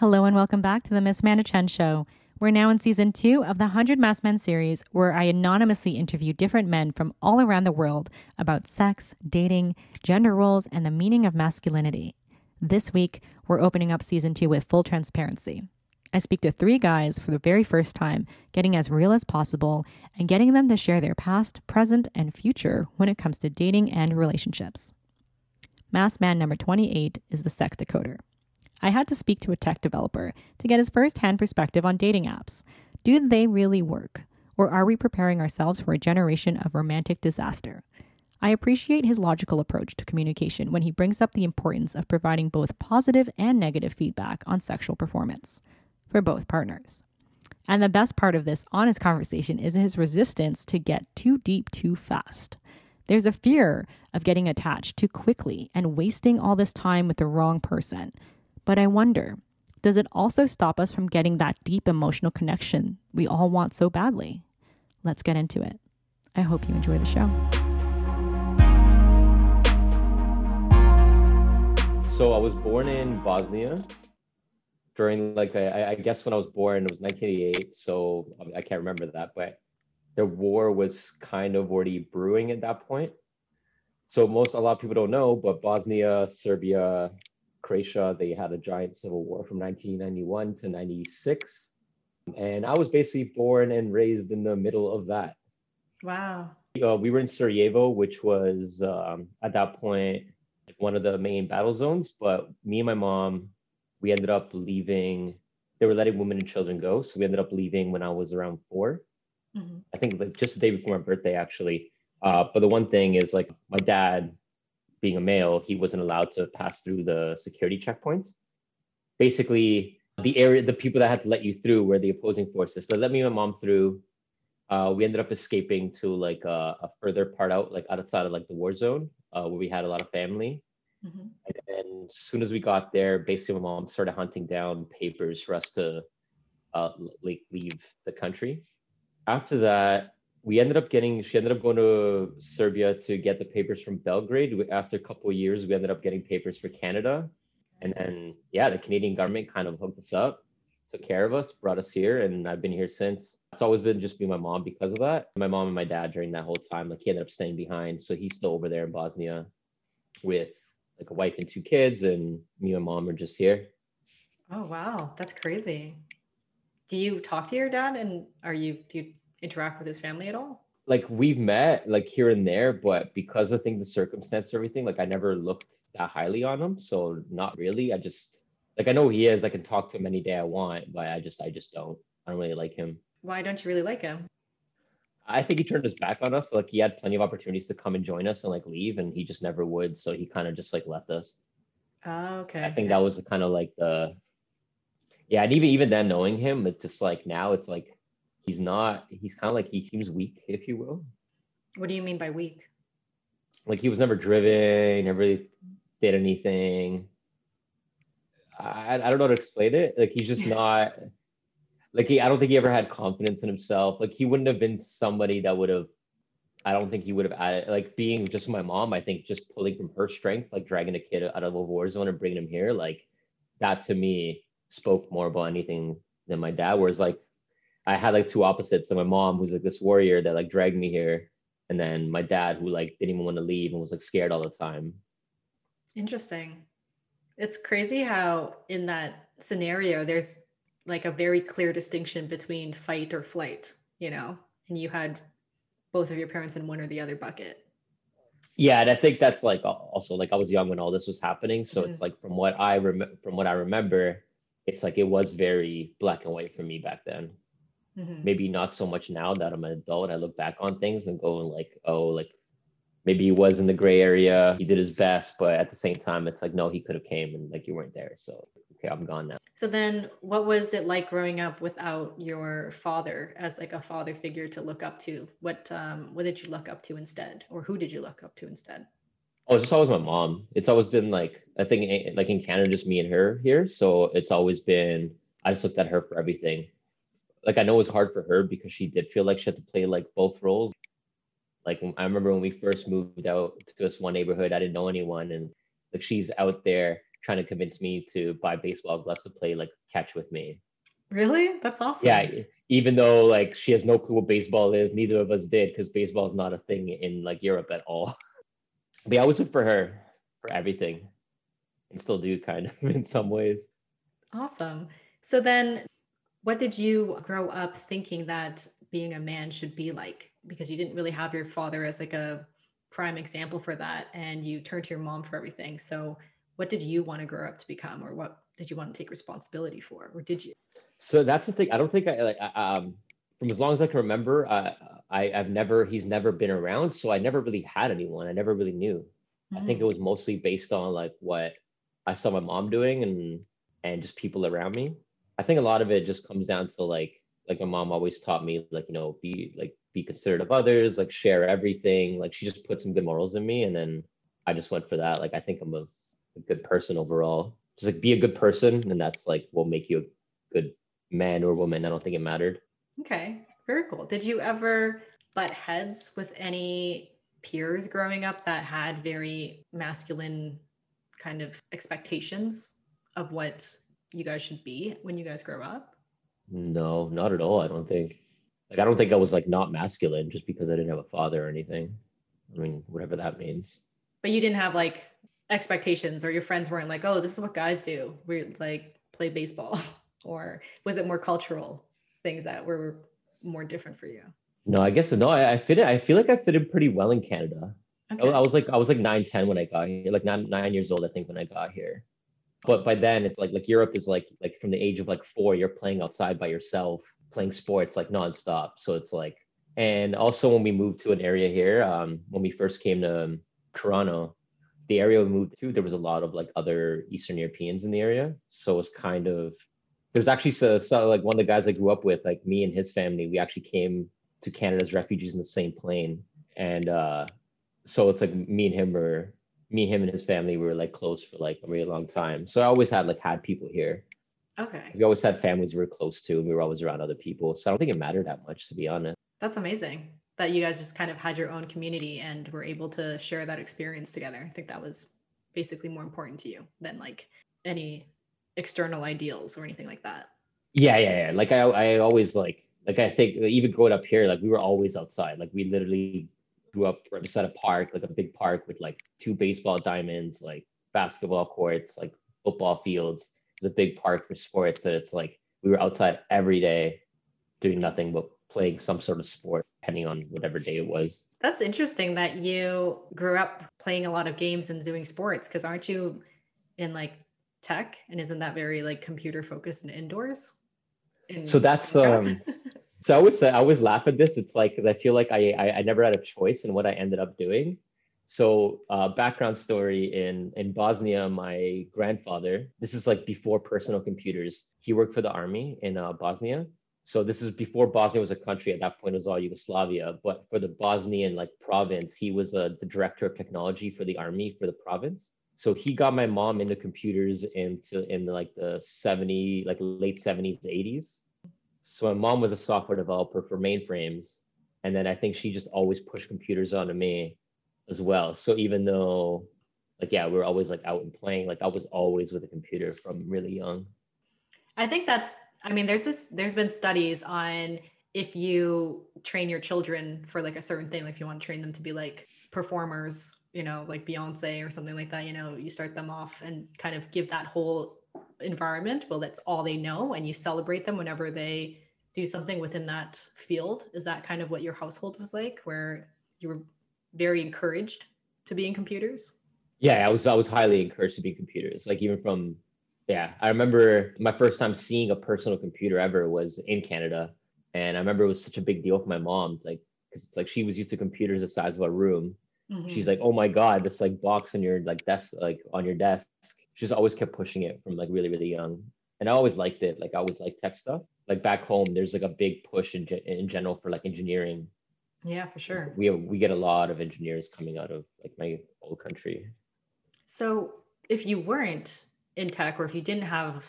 Hello and welcome back to the Miss Show. We're now in season two of the 100 Masked Men series, where I anonymously interview different men from all around the world about sex, dating, gender roles, and the meaning of masculinity. This week, we're opening up season two with full transparency. I speak to three guys for the very first time, getting as real as possible and getting them to share their past, present, and future when it comes to dating and relationships. Masked Man number 28 is the sex decoder. I had to speak to a tech developer to get his first hand perspective on dating apps. Do they really work? Or are we preparing ourselves for a generation of romantic disaster? I appreciate his logical approach to communication when he brings up the importance of providing both positive and negative feedback on sexual performance for both partners. And the best part of this honest conversation is his resistance to get too deep too fast. There's a fear of getting attached too quickly and wasting all this time with the wrong person. But I wonder, does it also stop us from getting that deep emotional connection we all want so badly? Let's get into it. I hope you enjoy the show. So I was born in Bosnia during like I, I guess when I was born it was 1988. So I can't remember that, but the war was kind of already brewing at that point. So most a lot of people don't know, but Bosnia, Serbia, Croatia, they had a giant civil war from 1991 to 96. And I was basically born and raised in the middle of that. Wow. Uh, we were in Sarajevo, which was um, at that point one of the main battle zones. But me and my mom, we ended up leaving. They were letting women and children go. So we ended up leaving when I was around 4 mm-hmm. I think like just the day before my birthday, actually. Uh, but the one thing is like my dad being a male, he wasn't allowed to pass through the security checkpoints. Basically, the area, the people that had to let you through were the opposing forces. So let me and my mom through. Uh, we ended up escaping to like a, a, further part out, like outside of like the war zone, uh, where we had a lot of family. Mm-hmm. And then as soon as we got there, basically my mom started hunting down papers for us to uh, like leave the country. After that, we ended up getting she ended up going to serbia to get the papers from belgrade. After a couple of years we ended up getting papers for canada. And then yeah the canadian government kind of hooked us up took care of us brought us here and i've been here since. It's always been just be my mom because of that. My mom and my dad during that whole time like he ended up staying behind so he's still over there in bosnia with like a wife and two kids and me and mom are just here. Oh wow. That's crazy. Do you talk to your dad and are you do you interact with his family at all? Like we've met like here and there, but because I think the circumstance, everything, like I never looked that highly on him. So not really. I just like I know he is. I can talk to him any day I want, but I just I just don't. I don't really like him. Why don't you really like him? I think he turned his back on us. Like he had plenty of opportunities to come and join us and like leave, and he just never would. So he kind of just like left us. Oh, okay. I think that was kind of like the yeah, and even even then knowing him, it's just like now it's like he's not he's kind of like he seems weak if you will. What do you mean by weak? Like he was never driven never really did anything. I, I don't know how to explain it. Like he's just not like he i don't think he ever had confidence in himself. Like he wouldn't have been somebody that would have i don't think he would have added like being just my mom i think just pulling from her strength like dragging a kid out of a war zone and bringing him here like that to me spoke more about anything than my dad whereas like I had like two opposites. So my mom, who's like this warrior that like dragged me here, and then my dad, who like didn't even want to leave and was like scared all the time. Interesting. It's crazy how in that scenario there's like a very clear distinction between fight or flight, you know, and you had both of your parents in one or the other bucket. Yeah, and I think that's like also like I was young when all this was happening, so mm-hmm. it's like from what I rem- from what I remember, it's like it was very black and white for me back then. Mm-hmm. Maybe not so much now that I'm an adult. I look back on things and go and like, oh, like maybe he was in the gray area. He did his best, but at the same time, it's like, no, he could have came and like you weren't there. So okay, I'm gone now. So then, what was it like growing up without your father as like a father figure to look up to? What um, what did you look up to instead, or who did you look up to instead? Oh, it's just always my mom. It's always been like I think eh, like in Canada, just me and her here. So it's always been I just looked at her for everything like I know it was hard for her because she did feel like she had to play like both roles. Like I remember when we first moved out to this one neighborhood, I didn't know anyone, and like she's out there trying to convince me to buy baseball gloves to play like catch with me. Really? That's awesome. Yeah, even though like she has no clue what baseball is, neither of us did because baseball is not a thing in like Europe at all. But yeah, I was it for her for everything, and still do kind of in some ways. Awesome. So then, what did you grow up thinking that being a man should be like? Because you didn't really have your father as like a prime example for that, and you turned to your mom for everything. So, what did you want to grow up to become, or what did you want to take responsibility for, or did you? So that's the thing. I don't think I like um from as long as I can remember, uh, I I've never he's never been around, so I never really had anyone. I never really knew. Mm. I think it mm. was mostly based on like what I saw my mom doing and and just people around me. I think a lot of it just comes down to like like my mom always taught me like you know be like be considerate of others, like share everything. Like she just put some good morals in me, and then I just went for that. Like I think I'm a, a good person overall. Just like be a good person, and that's like will make you a good man or woman. I don't think it mattered. Okay, very cool. Did you ever butt heads with any peers growing up that had very masculine kind of expectations of what you guys should be when you guys grow up? No, not at all. I don't think. Like I don't think I was like not masculine just because I didn't have a father or anything. I mean, whatever that means. But you didn't have like expectations or your friends weren't like, "Oh, this is what guys do. We like play baseball." or was it more cultural things that were more different for you? No, I guess no. I, I fit it. I feel like I fit in pretty well in Canada. Okay. I, I was like I was like nine, ten when I got here, like nine, nine years old, I think, when I got here. But by then, it's like like Europe is like like from the age of like four, you're playing outside by yourself, playing sports like nonstop. So it's like, and also when we moved to an area here, um, when we first came to Toronto, the area we moved to, there was a lot of like other Eastern Europeans in the area. So it was kind of there's actually so, so like one of the guys I grew up with, like me and his family, we actually came to Canada as refugees in the same plane, and uh, so it's like me and him were me, him, and his family we were like close for like a really long time. So I always had like had people here. Okay. We always had families we were close to, and we were always around other people. So I don't think it mattered that much, to be honest. That's amazing that you guys just kind of had your own community and were able to share that experience together. I think that was basically more important to you than like any external ideals or anything like that. Yeah, yeah, yeah. Like I, I always like, like I think even growing up here, like we were always outside. Like we literally grew up beside a park, like a big park with like two baseball diamonds, like basketball courts, like football fields. It's a big park for sports that it's like we were outside every day doing nothing but playing some sort of sport, depending on whatever day it was. That's interesting that you grew up playing a lot of games and doing sports because aren't you in like tech and isn't that very like computer focused and indoors in so that's um so i always i always laugh at this. It's like because i feel like I, I, I never had a choice in what i ended up doing. So uh, background story in in bosnia my grandfather this is like before personal computers. He worked for the army in uh, bosnia. So this is before bosnia was a country. At that point it was all yugoslavia. But for the bosnian like province he was uh, the director of technology for the army for the province. So he got my mom into computers into in like the 70 like late 70s 80s so my mom was a software developer for mainframes and then i think she just always pushed computers onto me as well. So even though like yeah we were always like out and playing like i was always with a computer from really young. I think that's i mean there's this there's been studies on if you train your children for like a certain thing like if you want to train them to be like performers you know, like Beyonce or something like that, you know, you start them off and kind of give that whole environment. Well, that's all they know. And you celebrate them whenever they do something within that field. Is that kind of what your household was like, where you were very encouraged to be in computers? Yeah, I was I was highly encouraged to be in computers. Like even from yeah, I remember my first time seeing a personal computer ever was in Canada. And I remember it was such a big deal for my mom. Like, cause it's like she was used to computers the size of a room Mm-hmm. She's like, oh my god, this like box on your like desk, like on your desk. She just always kept pushing it from like really really young, and I always liked it. Like I always liked tech stuff. Like back home, there's like a big push in in general for like engineering. Yeah, for sure. We have, we get a lot of engineers coming out of like my old country. So if you weren't in tech, or if you didn't have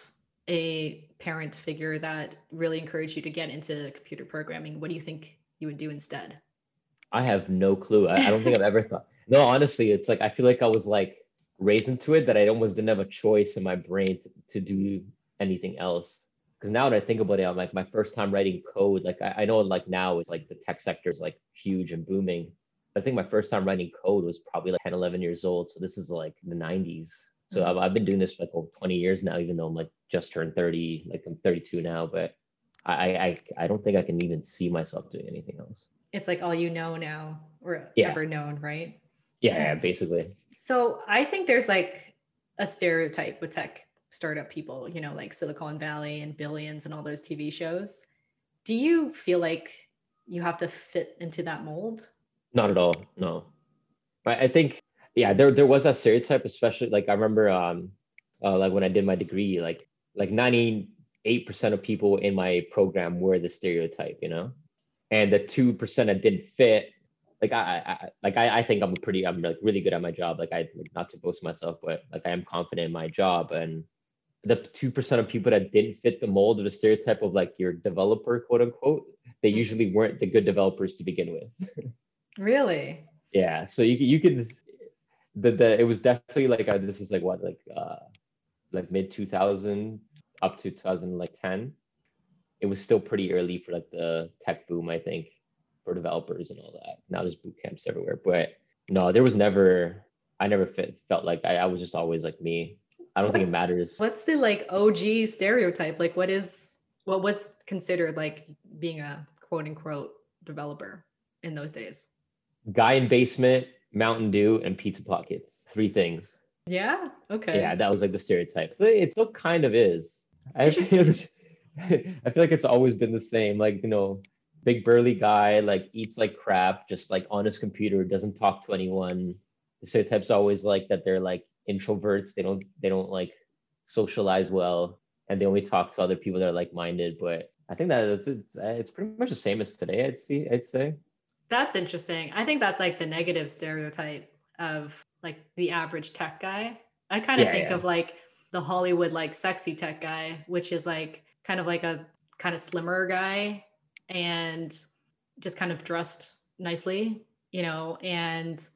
a parent figure that really encouraged you to get into computer programming, what do you think you would do instead? I have no clue. I, I don't think I've ever thought. No, honestly, it's like I feel like I was like raised into it that I almost didn't have a choice in my brain to, to do anything else. Because now that I think about it, I'm like my first time writing code. Like I, I know like now it's like the tech sector is like huge and booming. I think my first time writing code was probably like 10, 11 years old. So this is like the 90s. So mm-hmm. I've, I've been doing this for like over 20 years now, even though I'm like just turned 30, like I'm 32 now. But I, I, I don't think I can even see myself doing anything else. It's like all you know now or yeah. ever known, right? Yeah, yeah, basically. So I think there's like a stereotype with tech startup people, you know, like Silicon Valley and Billions and all those TV shows. Do you feel like you have to fit into that mold? Not at all. No. But I think yeah, there there was that stereotype, especially like I remember um uh, like when I did my degree, like like 98% of people in my program were the stereotype, you know? And the two percent that didn't fit, like I, I like I, I think I'm pretty I'm like really good at my job. Like I like not to boast myself, but like I am confident in my job. And the two percent of people that didn't fit the mold of the stereotype of like your developer, quote unquote, they mm-hmm. usually weren't the good developers to begin with. really? Yeah. So you you could the the it was definitely like uh, this is like what like uh like mid 2000 up to 2010 it was still pretty early for like the tech boom i think for developers and all that now there's boot camps everywhere but no there was never i never fit, felt like I, I was just always like me i don't what's, think it matters what's the like og stereotype like what is what was considered like being a quote unquote developer in those days guy in basement Mountain Dew, and pizza pockets. Three things. Yeah. Okay. Yeah, that was like the stereotype. So it still kind of is. I feel, I feel like it's always been the same. Like you know, big burly guy, like eats like crap, just like on his computer, doesn't talk to anyone. The stereotype's always like that they're like introverts. They don't they don't like socialize well, and they only talk to other people that are like minded. But I think that it's it's, it's pretty much the same as today. I'd see. I'd say. That's interesting. I think that's like the negative stereotype of like the average tech guy. I kind of yeah, think yeah. of like the Hollywood like sexy tech guy, which is like kind of like a kind of slimmer guy and just kind of dressed nicely, you know, and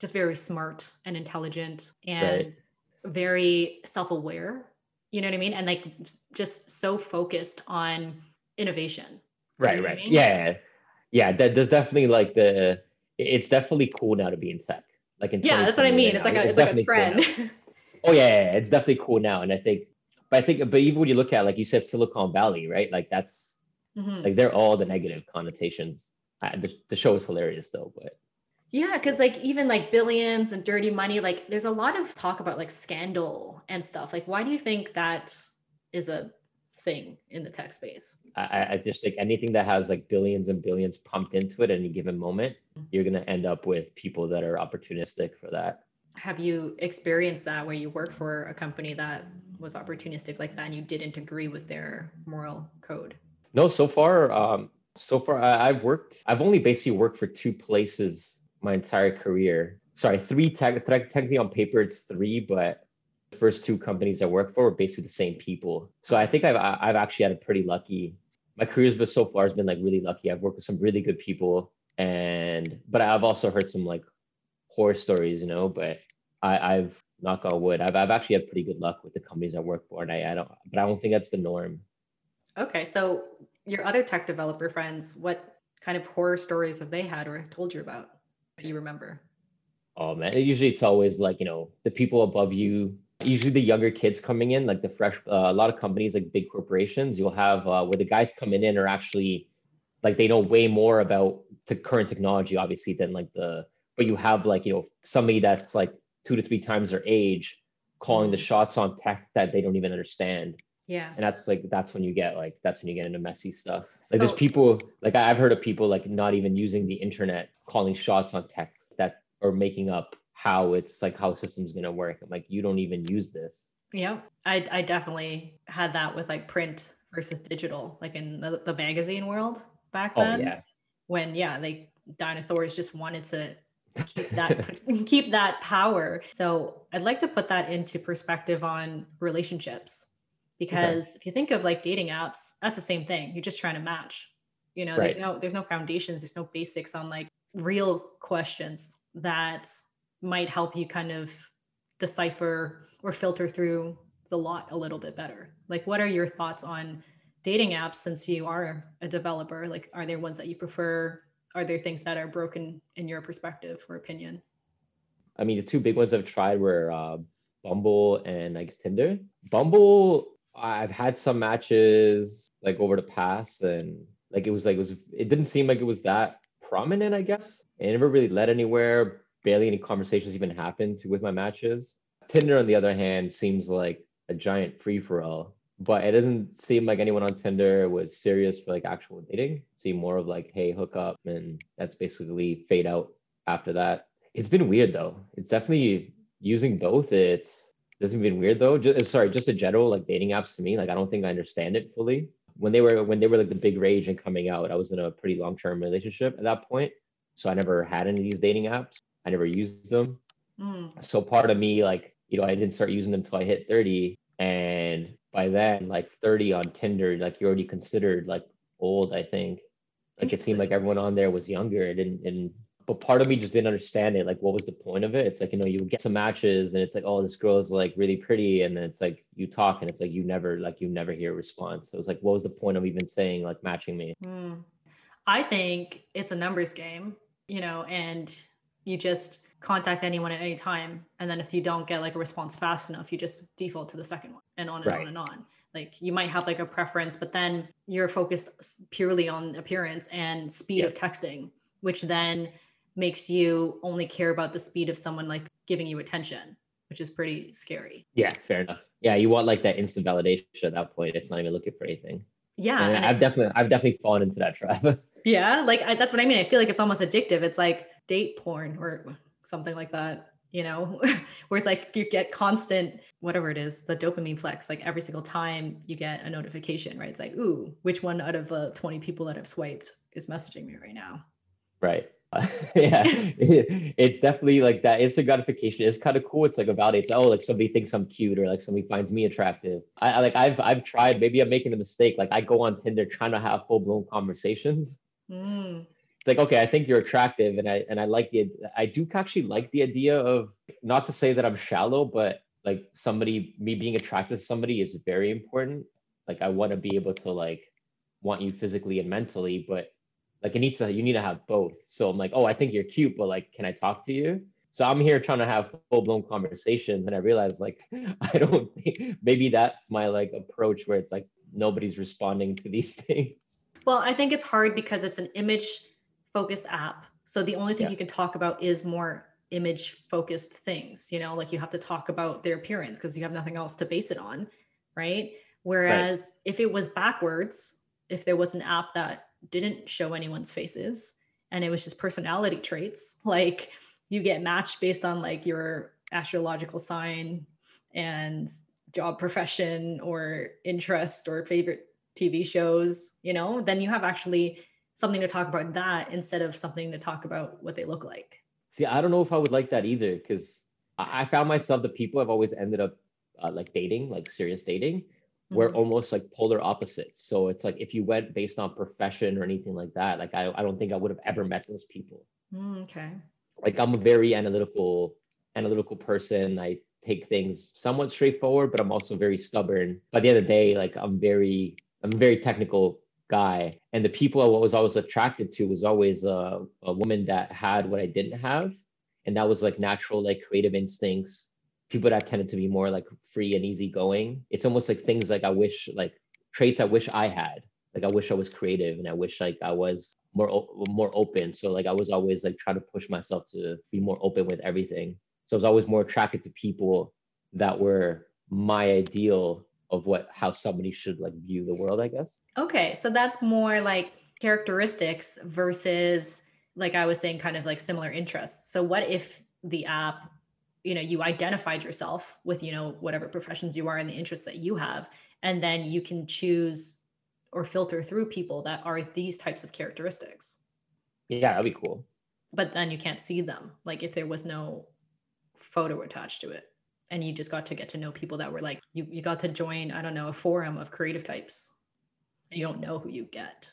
just very smart and intelligent and right. very self-aware, you know what I mean? And like just so focused on innovation. Right, right. I mean? Yeah yeah, that, there's definitely like the it's definitely cool now to be in tech. Like in yeah, that's what I mean. It's like a, it's, it's like a trend. Cool oh yeah, yeah, it's definitely cool now, and I think, but I think, but even when you look at like you said, Silicon Valley, right? Like that's mm-hmm. like they're all the negative connotations. The, the show is hilarious though, but yeah, because like even like billions and dirty money, like there's a lot of talk about like scandal and stuff. Like, why do you think that is a thing in the tech space. I, I just think anything that has like billions and billions pumped into it at any given moment, mm-hmm. you're going to end up with people that are opportunistic for that. Have you experienced that where you work for a company that was opportunistic like that and you didn't agree with their moral code? No, so far, um, so far I, have worked. I've only basically worked for two places my entire career. Sorry, three. Te- technically on paper it's three, but the first two companies I worked for were basically the same people. So I think I've I've actually had a pretty lucky. My career's been so far has been like really lucky. I've worked with some really good people, and but I've also heard some like horror stories, you know. But I, I've knock on wood, I've I've actually had pretty good luck with the companies I work for, and I, I don't, but I don't think that's the norm. Okay, so your other tech developer friends, what kind of horror stories have they had or told you about that you remember? Oh man, usually it's always like you know the people above you usually the younger kids coming in like the fresh uh, a lot of companies like big corporations you'll have uh, where the guys coming in are actually like they know way more about the current technology obviously than like the but you have like you know somebody that's like two to three times their age calling the mm-hmm. shots on tech that they don't even understand yeah and that's like that's when you get like that's when you get into messy stuff like so, there's people like i've heard of people like not even using the internet calling shots on tech that are making up how it's like how systems going to work. I'm like, you don't even use this. Yeah, I I definitely had that with like print versus digital, like in the, the magazine world back oh, then. Oh, yeah. When yeah, like dinosaurs just wanted to keep that keep that power. So I'd like to put that into perspective on relationships because okay. if you think of like dating apps, that's the same thing. You're just trying to match. You know, right. there's no there's no foundations, there's no basics on like real questions that might help you kind of decipher or filter through the lot a little bit better. Like, what are your thoughts on dating apps since you are a developer? Like, are there ones that you prefer? Are there things that are broken in your perspective or opinion? I mean, the two big ones I've tried were uh, Bumble and like Tinder. Bumble, I've had some matches like over the past, and like it was like it was it didn't seem like it was that prominent. I guess it never really led anywhere. Barely any conversations even happened with my matches. Tinder, on the other hand, seems like a giant free for all. But it doesn't seem like anyone on Tinder was serious for like actual dating. It seemed more of like, hey, hook up, and that's basically fade out after that. It's been weird though. It's definitely using both. It's doesn't been weird though. Just, sorry, just a general like dating apps to me. Like I don't think I understand it fully. When they were when they were like the big rage and coming out, I was in a pretty long term relationship at that point. So I never had any of these dating apps. I never used them. Mm. So part of me like you know, I didn't start using them until I hit 30. And by then, like 30 on Tinder, like you're already considered like old, I think. Like it seemed like everyone on there was younger. It didn't, and but part of me just didn't understand it. Like, what was the point of it? It's like, you know, you get some matches and it's like, oh, this girl is like really pretty. And then it's like you talk and it's like you never like you never hear a response. So it's like, what was the point of even saying like matching me? Mm. I think it's a numbers game, you know, and you just contact anyone at any time. And then if you don't get like a response fast enough, you just default to the second one and on and right. on and on. Like you might have like a preference, but then you're focused purely on appearance and speed of texting, which then makes you only care about the speed of someone like giving you attention, which is pretty scary. Yeah, fair enough. Yeah, you want like that instant validation at that point. It's not even looking for anything. Yeah, and I've definitely I've definitely fallen into that trap. yeah, like I, that's what I mean. I feel like it's almost addictive. It's like date porn or something like that you know where it's like you get constant whatever it is the dopamine flex like every single time you get a notification right it's like ooh which one out of the 20 people that have swiped is messaging me right now right yeah. It's definitely like that instant gratification is kind of cool. It's like about it's oh like somebody thinks i'm cute or like somebody finds me attractive. I, I like i've i've tried maybe i'm making a mistake. Like i go on tinder trying to have full-blown conversations. Mm. It's like okay i think you're attractive and i and i like the i do actually like the idea of not to say that i'm shallow but like somebody me being attracted to somebody is very important. Like i want to be able to like want you physically and mentally but like it needs to you need to have both so i'm like oh i think you're cute but like can i talk to you so i'm here trying to have full-blown conversations and i realize like i don't think maybe that's my like approach where it's like nobody's responding to these things well i think it's hard because it's an image focused app. So the only thing yeah. you can talk about is more image focused things, you know, like you have to talk about their appearance because you have nothing else to base it on. Right. Whereas right. if it was backwards, if there was an app that didn't show anyone's faces and it was just personality traits, like you get matched based on like your astrological sign and job profession or interest or favorite TV shows, you know, then you have actually something to talk about that instead of something to talk about what they look like. See, I don't know if I would like that either because I, found myself the people I've always ended up uh, like dating, like serious dating, were mm-hmm. almost like polar opposites. So it's like if you went based on profession or anything like that, like I, I don't think I would have ever met those people. Mm, okay. Like I'm a very analytical analytical person. I take things somewhat straightforward, but I'm also very stubborn. By the end of the day, like I'm very I'm a very technical guy. And the people I was always attracted to was always a, a woman that had what I didn't have. And that was like natural, like creative instincts, people that tended to be more like free and easygoing. It's almost like things like I wish, like traits I wish I had. Like I wish I was creative and I wish like I was more more open. So like I was always like trying to push myself to be more open with everything. So I was always more attracted to people that were my ideal of what how somebody should like view the world i guess okay so that's more like characteristics versus like i was saying kind of like similar interests so what if the app you know you identified yourself with you know whatever professions you are and the interests that you have and then you can choose or filter through people that are these types of characteristics. Yeah that'd be cool. But then you can't see them like if there was no photo attached to it and you just got to get to know people that were like you you got to join i don't know a forum of creative types. You don't know who you get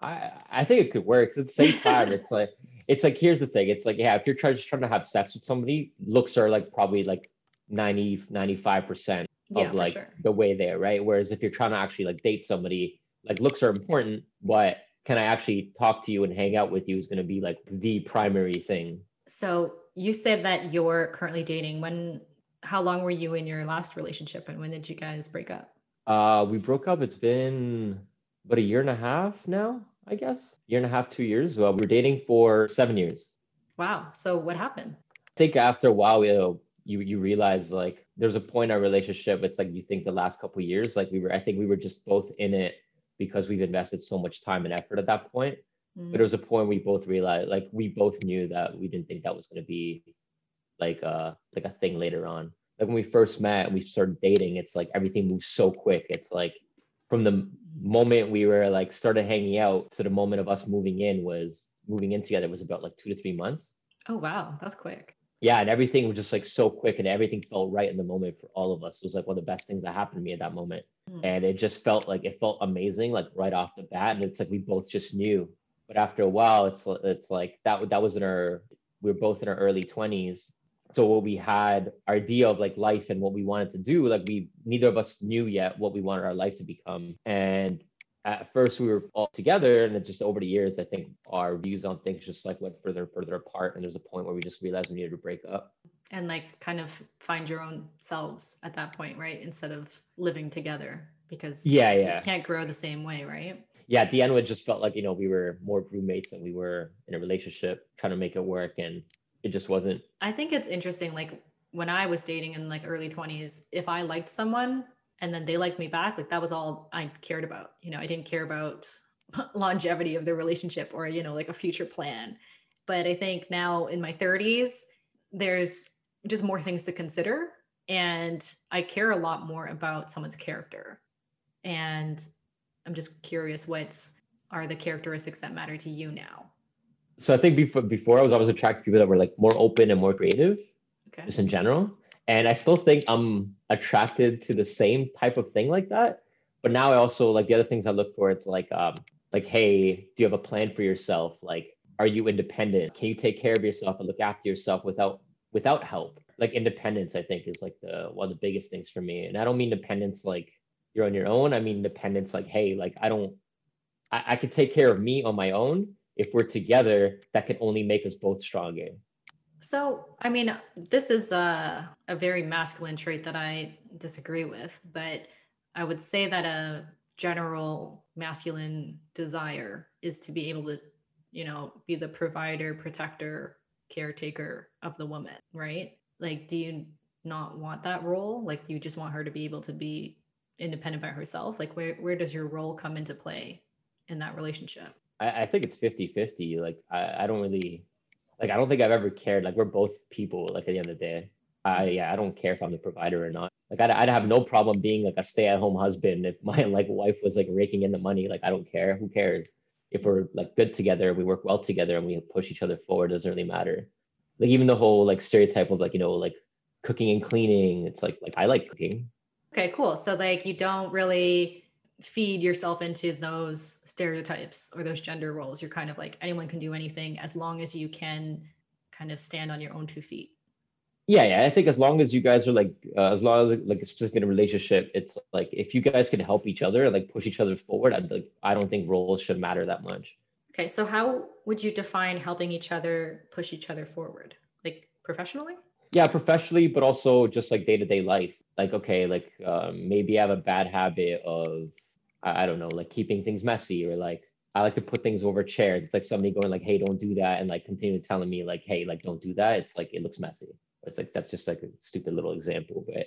i i think it could work at the same time it's like it's like here's the thing it's like yeah if you're trying, just trying to have sex with somebody looks are like probably like 90 95% of for like sure. the way there, right? Whereas if you're trying to actually like date somebody, like looks are important, but can I actually talk to you and hang out with you is going to be like the primary thing. So you said that you're currently dating. When, how long were you in your last relationship and when did you guys break up? Uh, we broke up. It's been about a year and a half now, I guess. Year and a half, two years. Well, we were dating for seven years. Wow. So what happened? I think after a while, you you you realize like there's a point in our relationship. It's like you think the last couple of years, like we were. I think we were just both in it because we've invested so much time and effort at that point. But Mm. there was a point we both realized, like we both knew that we didn't think that was going to be like uh like a thing later on. Like when we first met and we started dating, it's like everything moves so quick. It's like from the moment we were like started hanging out to the moment of us moving in was moving in together was about like two to three months. Oh, wow. That's quick. Yeah, and everything was just like so quick and everything felt right in the moment for all of us. It was like one of the best things that happened to me at that moment. Mm. And it just felt like it felt amazing, like right off the bat. And it's like we both just knew. But after a while, it's it's like that that was in our we were both in our early 20s. So what we had our idea of like life and what we wanted to do, like we neither of us knew yet what we wanted our life to become. And at first we were all together and then just over the years i think our views on things just like went further and further apart and there's a point where we just realized we needed to break up And like kind of find your own selves at that point, right? Instead of living together because yeah you yeah can't grow the same way, right? yeah at the end it just felt like you know we were more roommates than we were in a relationship trying to make it work and it just wasn't I think it's interesting. Like when I was dating in like early 20s, if I liked someone and then they liked me back, like that was all I cared about. You know, I didn't care about longevity of the relationship or, you know, like a future plan. But I think now in my 30s, there's just more things to consider. And I care a lot more about someone's character. And I'm just curious what are the characteristics that matter to you now? So i think before before i was always attracted to people that were like more open and more creative Okay. just in general. And I still think I'm attracted to the same type of thing like that. But now I also like the other things I look for. It's like, um, like, hey, do you have a plan for yourself? Like, are you independent? Can you take care of yourself and look after yourself without without help? Like independence, I think is like the one of the biggest things for me. And I don't mean dependence like you're on your own. I mean dependence like, hey, like I don't, I, I could take care of me on my own. If we're together, that can only make us both stronger. So, I mean, this is a, a very masculine trait that I disagree with, but I would say that a general masculine desire is to be able to, you know, be the provider, protector, caretaker of the woman, right? Like, do you not want that role? Like, you just want her to be able to be independent by herself? Like, where, where does your role come into play in that relationship? I, I think it's 50 50. Like, I, I don't really, like, I don't think I've ever cared. Like, we're both people, like, at the end of the day. I, mm-hmm. yeah, I don't care if I'm the provider or not. Like, I'd, I'd have no problem being like a stay at home husband if my like wife was like raking in the money. Like, I don't care. Who cares? If we're like good together, we work well together and we push each other forward, it doesn't really matter. Like, even the whole like stereotype of like, you know, like cooking and cleaning, it's like, like, I like cooking. Okay, cool. So like you don't really feed yourself into those stereotypes or those gender roles. You're kind of like anyone can do anything as long as you can kind of stand on your own two feet. Yeah, yeah. I think as long as you guys are like, uh, as long as like specifically in a relationship, it's like if you guys can help each other, like push each other forward. I like, I don't think roles should matter that much. Okay, so how would you define helping each other push each other forward? Like professionally? Yeah, professionally, but also just like day to day life. Like, okay, like um, maybe I have a bad habit of, I, I don't know, like keeping things messy or like I like to put things over chairs. It's like somebody going like, hey, don't do that, and like continue telling me like, hey, like don't do that. It's like it looks messy. It's like that's just like a stupid little example, but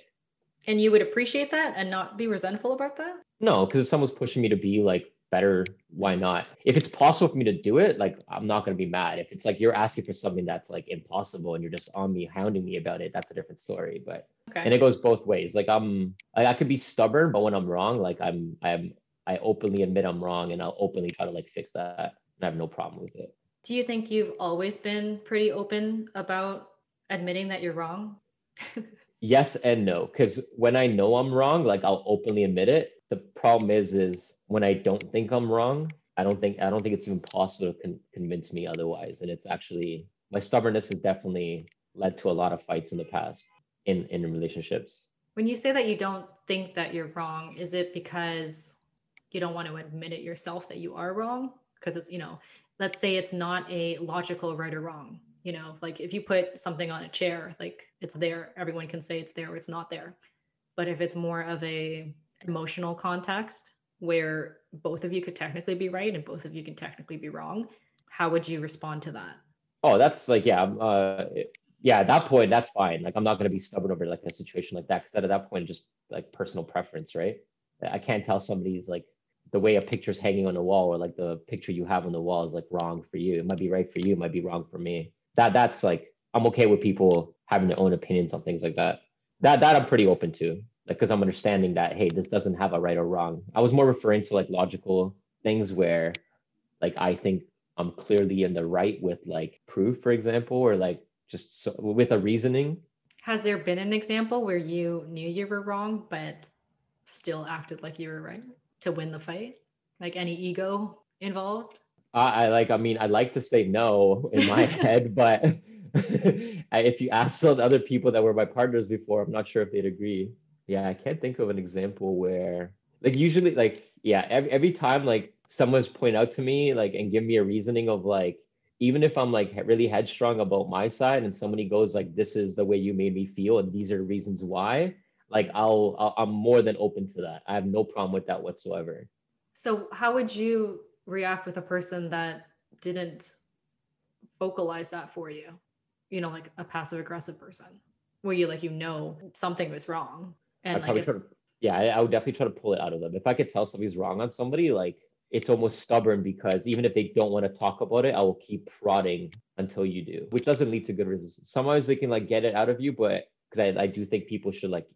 And you would appreciate that and not be resentful about that? No, because if someone's pushing me to be like better, why not? If it's possible for me to do it, like I'm not gonna be mad. If it's like you're asking for something that's like impossible and you're just on me hounding me about it, that's a different story. But Okay. and it goes both ways. Like I'm like I could be stubborn, but when I'm wrong, like I'm I'm I openly admit I'm wrong and I'll openly try to like fix that. And I have no problem with it. Do you think you've always been pretty open about admitting that you're wrong? yes and no because when i know i'm wrong like i'll openly admit it the problem is is when i don't think i'm wrong i don't think i don't think it's even possible to con- convince me otherwise and it's actually my stubbornness has definitely led to a lot of fights in the past in in relationships. When you say that you don't think that you're wrong, is it because you don't want to admit it yourself that you are wrong? Because it's, you know, let's say it's not a logical right or wrong. You know, like if you put something on a chair, like it's there, everyone can say it's there or it's not there. But if it's more of a emotional context where both of you could technically be right and both of you can technically be wrong, how would you respond to that? Oh, that's like yeah, uh, yeah. At that point, that's fine. Like I'm not gonna be stubborn over like a situation like that because at that point, just like personal preference, right? I can't tell somebody's like the way a picture's hanging on the wall or like the picture you have on the wall is like wrong for you. It might be right for you, it might be wrong for me. That that's like I'm okay with people having their own opinions on things like that. That that I'm pretty open to. Like because I'm understanding that hey, this doesn't have a right or wrong. I was more referring to like logical things where like I think I'm clearly in the right with like proof, for example, or like just so, with a reasoning. Has there been an example where you knew you were wrong, but still acted like you were right to win the fight? Like any ego involved? I, I like, I mean, I'd like to say no in my head, but if you ask some other people that were my partners before, I'm not sure if they'd agree. Yeah, I can't think of an example where, like, usually, like, yeah, every, every time, like, someone's point out to me like and give me a reasoning of like even if i'm like really headstrong about my side and somebody goes like this is the way you made me feel and these are reasons why like I'll, I'll i'm more than open to that. I have no problem with that whatsoever. So how would you react with a person that didn't vocalize that for you? You know like a passive aggressive person where you like you know something was wrong and like if, to, yeah I, I would definitely try to pull it out of them. If i could tell somebody's wrong on somebody like it's almost stubborn because even if they don't want to talk about it, I will keep prodding until you do, which doesn't lead to good results. Sometimes they can like get it out of you, but because I, I do think people should like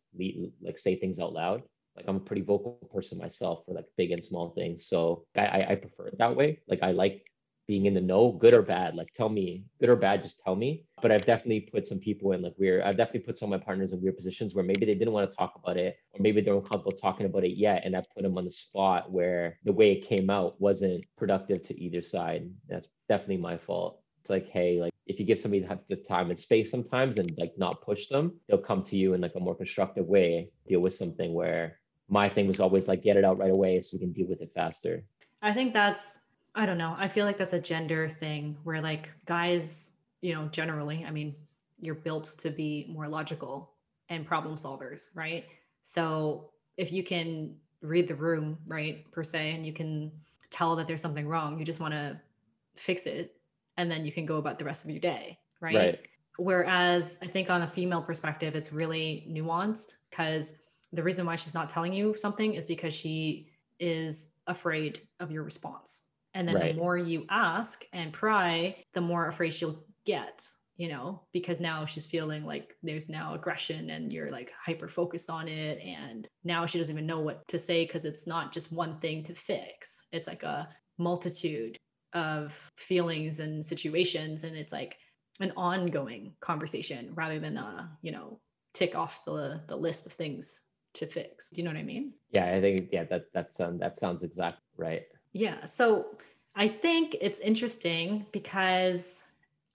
like say things out loud. Like I'm a pretty vocal person myself for like big and small things, so I I prefer it that way. Like I like being in the know, good or bad. Like tell me, good or bad, just tell me. But I've definitely put some people in like weird. I've definitely put some of my partners in weird positions where maybe they didn't want to talk about it, or maybe they're uncomfortable talking about it yet, and I put them on the spot where the way it came out wasn't productive to either side. That's definitely my fault. It's like, hey, like if you give somebody the time and space sometimes and like not push them, they'll come to you in like a more constructive way, deal with something where my thing was always like get it out right away so we can deal with it faster. I think that's I don't know. I feel like that's a gender thing where like guys, you know, generally, I mean, you're built to be more logical and problem solvers, right? So if you can read the room, right, per se, and you can tell that there's something wrong, you just want to fix it and then you can go about the rest of your day, right? right. Whereas I think on a female perspective, it's really nuanced because the reason why she's not telling you something is because she is afraid of your response and then right. the more you ask and pry, the more afraid she'll get, you know, because now she's feeling like there's now aggression and you're like hyper focused on it. And now she doesn't even know what to say because it's not just one thing to fix, it's like a multitude of feelings and situations. And it's like an ongoing conversation rather than a, you know, tick off the, the list of things to fix. Do you know what I mean? Yeah, I think yeah, that that's um, that sounds exactly right. Yeah. So I think it's interesting because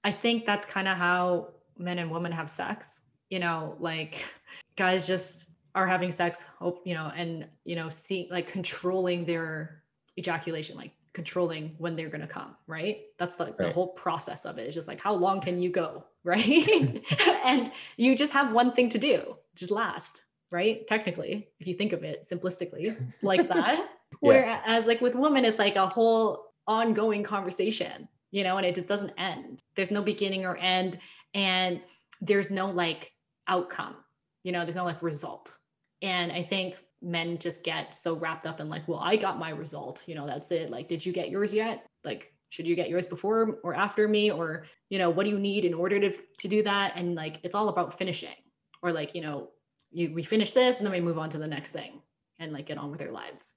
I think that's kind of how men and women have sex. You know, like guys just are having sex, hope, you know, and, you know, see like controlling their ejaculation, like controlling when they're going to come, right? That's like right. the whole process of it. It's just like, how long can you go? Right. and you just have one thing to do, just last, right? Technically, if you think of it simplistically like that. yeah. Whereas like with women, it's like a whole ongoing conversation, you know, and it just doesn't end. There's no beginning or end. And there's no like outcome, you know, there's no like result. And I think men just get so wrapped up in like, well, I got my result, you know, that's it. Like, did you get yours yet? Like, should you get yours before or after me? Or, you know, what do you need in order to, to do that? And like, it's all about finishing or like, you know, you, we finish this and then we move on to the next thing and like get on with their lives.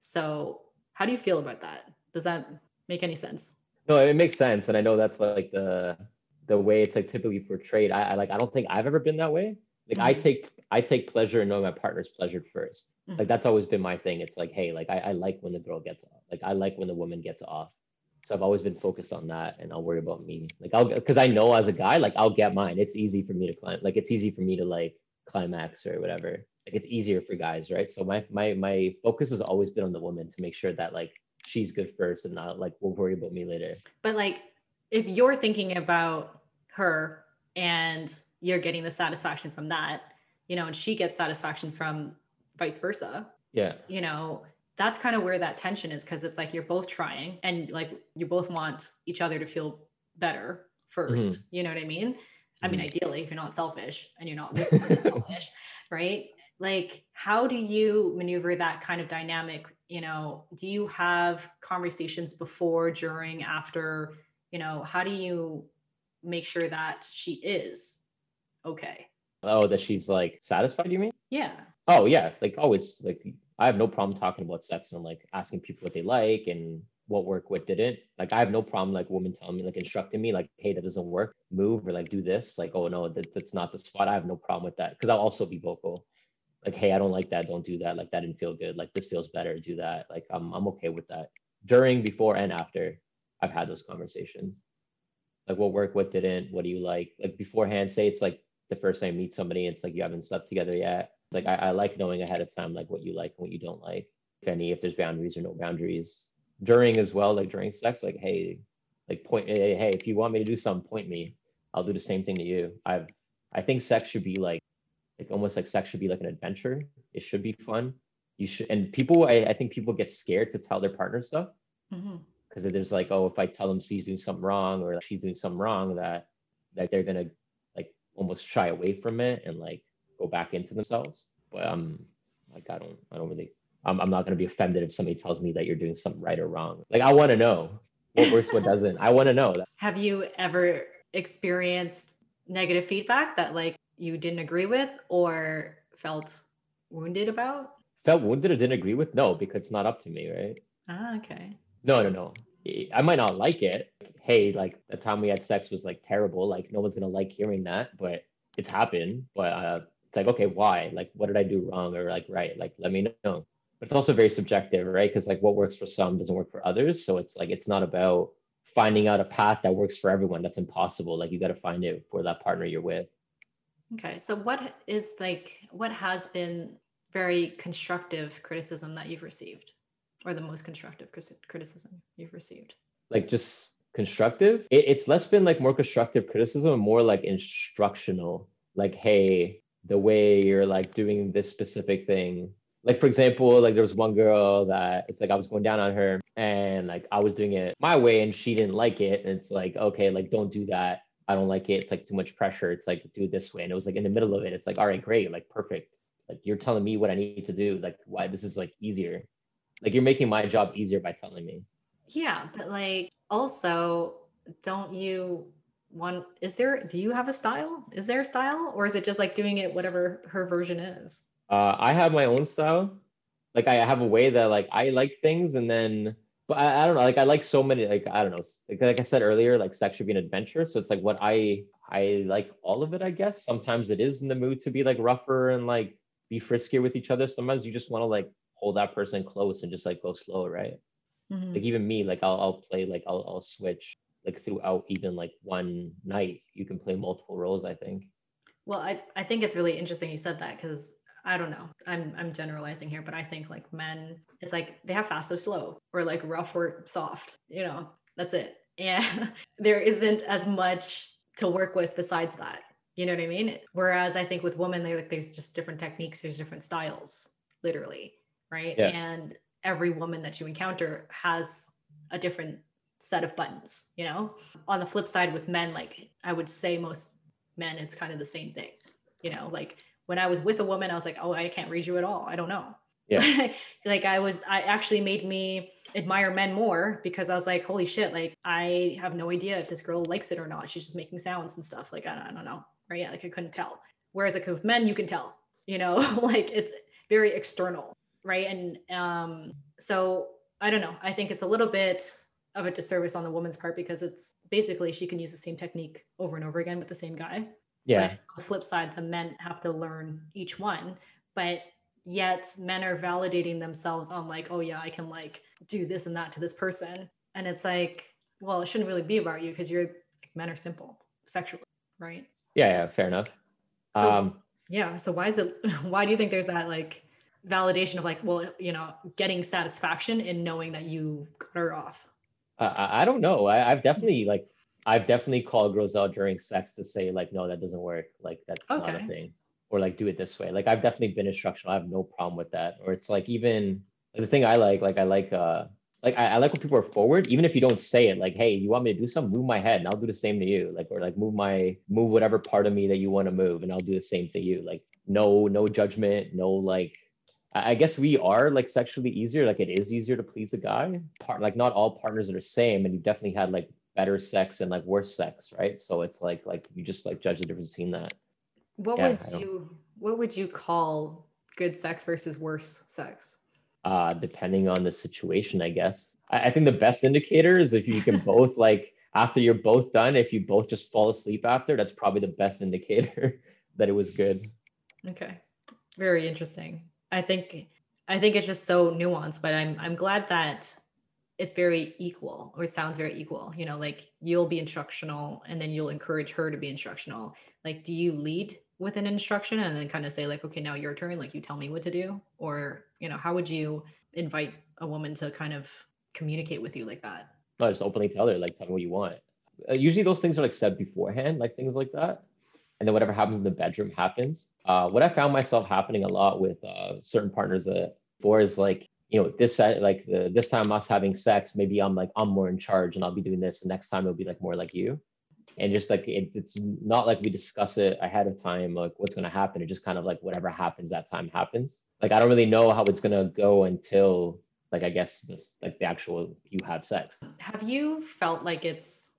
So how do you feel about that? Does that make any sense? No, it makes sense, and I know that's like the the way it's like typically portrayed. I, I like I don't think I've ever been that way. Like mm-hmm. I take I take pleasure in knowing my partner's pleasured 1st mm-hmm. Like that's always been my thing. It's like, hey, like I, I like when the girl gets off. Like I like when the woman gets off. So I've always been focused on that, and I'll worry about me. Like I'll because I know as a guy, like I'll get mine. It's easy for me to climb. Like it's easy for me to like climax or whatever. Like it's easier for guys, right? So my my my focus has always been on the woman to make sure that like she's good first and not like we'll worry about me later. But like if you're thinking about her and you're getting the satisfaction from that, you know, and she gets satisfaction from vice versa. Yeah. You know, that's kind of where that tension is because it's like you're both trying and like you both want each other to feel better 1st mm-hmm. You know what I mean? I mean, mm-hmm. ideally, if you're not selfish and you're not selfish, right? Like, how do you maneuver that kind of dynamic? You know, do you have conversations before, during, after? You know, how do you make sure that she is okay? Oh, that she's like satisfied, you mean? Yeah. Oh, yeah. Like, always, like, I have no problem talking about sex and like asking people what they like and what worked, what didn't. Like I have no problem like women telling me, like instructing me, like, hey, that doesn't work, move or like do this. Like, oh no, that, that's not the spot. I have no problem with that because I'll also be vocal. Like, hey, I don't like that. Don't do that. Like that didn't feel good. Like this feels better. Do that. Like I'm I'm okay with that. During, before, and after, I've had those conversations. Like what worked, what didn't, what do you like? Like beforehand, say it's like the first time you meet somebody, it's like you haven't slept together yet. It's like I, I like knowing ahead of time like what you like and what you don't like. If any, if there's boundaries or no boundaries during as well, like during sex, like, hey, like point, hey, hey, if you want me to do something, point me. I'll do the same thing to you. I've, I think sex should be like, like almost like sex should be like an adventure. It should be fun. You should, and people, I, I think people get scared to tell their partner stuff because mm-hmm. there's like, oh, if I tell them she's doing something wrong or she's doing something wrong, that that they're gonna almost shy away from it and like go back into themselves. But um, like I don't, I don't really I'm, I'm not going to be offended if somebody tells me that you're doing something right or wrong. Like I want to know what works, what doesn't. I want to know that. Have you ever experienced negative feedback that like you didn't agree with or felt wounded about? Felt wounded or didn't agree with? No, because it's not up to me, right? Ah, okay. No, no, no. I might not like it. Hey, like the time we had sex was like terrible. Like no one's gonna like hearing that, but it's happened. But uh, it's like, okay, why? Like, what did I do wrong or like right? Like, let me know but it's also very subjective, right? Because like what works for some doesn't work for others. So it's like it's not about finding out a path that works for everyone. That's impossible. Like you got to find it for that partner you're with. Okay. So what is like what has been very constructive criticism that you've received or the most constructive criticism you've received? Like just constructive? It, it's less been like more constructive criticism, more like instructional. Like, hey, the way you're like doing this specific thing. Like for example like there was one girl that it's like i was going down on her and like i was doing it my way and she didn't like it. And it's like okay like don't do that. I don't like it. It's like too much pressure. It's like do it this way. And it was like in the middle of it. It's like all right great. Like perfect. Like you're telling me what i need to do. Like why this is like easier like you're making my job easier by telling me yeah but like also don't you want is there do you have a style is there a style or is it just like doing it whatever her version is uh, I have my own style. Like I have a way that like I like things, and then but I, I don't know. Like I like so many. Like I don't know. Like, like I said earlier, like sex should be an adventure. So it's like what I I like all of it. I guess sometimes it is in the mood to be like rougher and like be friskier with each other. Sometimes you just want to like hold that person close and just like go slow, right? Mm-hmm. Like even me, like I'll I'll play like I'll I'll switch like throughout even like one night. You can play multiple roles. I think. Well, I I think it's really interesting you said that because I don't know. I'm I'm generalizing here, but I think like men, it's like they have fast or slow, or like rough or soft. You know, that's it. And there isn't as much to work with besides that. You know what I mean? Whereas I think with women, they like there's just different techniques, there's different styles, literally, right? Yeah. And every woman that you encounter has a different set of buttons, you know? On the flip side with men, like I would say most men it's kind of the same thing. You know, like when I was with a woman, I was like, oh, I can't read you at all. I don't know. Yeah. like I was, I actually made me admire men more because I was like, holy shit, like I have no idea if this girl likes it or not. She's just making sounds and stuff. Like, I don't, I don't know. Right. Yeah. Like I couldn't tell. Whereas like with men, you can tell, you know, like it's very external. Right. And um, so I don't know. I think it's a little bit of a disservice on the woman's part because it's basically she can use the same technique over and over again with the same guy yeah. But on the flip side, the men have to learn each one. But yet men are validating themselves on like, oh yeah, I can like do this and that to this person. And it's like, well, it shouldn't really be about you because you're like men are simple sexually, right? Yeah, yeah, fair enough. So, um Yeah. So why is it? Why do you think there's that like validation of like, well, you know, getting satisfaction in knowing that you got her off? Uh, I don't know. I, I've definitely like I've definitely called girls out during sex to say like, no, that doesn't work. Like that's okay. not a thing. Or like do it this way. Like I've definitely been instructional. I have no problem with that. Or it's like even the thing I like, like I like uh like I, I, like when people are forward, even if you don't say it, like, hey, you want me to do something, move my head and I'll do the same to you. Like, or like move my move whatever part of me that you want to move and I'll do the same to you. Like no, no judgment, no like I guess we are like sexually easier. Like it is easier to please a guy. Part like not all partners are the same, and you definitely had like better sex and like worse sex, right? So it's like like you just like judge the difference between that. What yeah, would you what would you call good sex versus worse sex? uh, depending on the situation, I guess. I, I think the best indicator is if you can both like after you're both done, if you both just fall asleep after, that's probably the best indicator that it was good. Okay. Very interesting. I think I think it's just so nuanced, but I'm I'm glad that it's very equal or it sounds very equal. You know, like you'll be instructional and then you'll encourage her to be instructional. Like do you lead with an instruction and then kind of say like okay now your turn like you tell me what to do or you know how would you invite a woman to kind of communicate with you like that no just openly tell her like tell me what you want uh, usually those things are like said beforehand like things like that and then whatever happens in the bedroom happens. Uh, what i found myself happening a lot with uh, certain partners that for is like you know this like the this time us having sex maybe i'm like i'm more in charge and i'll be doing this. The next time it'll be like more like you. And just like it, it's not like we discuss it ahead of time like what's going to happen. It just kind of like whatever happens that time happens. Like i don't really know how it's going to go until like i guess this like the actual you have sex. Have you felt like it's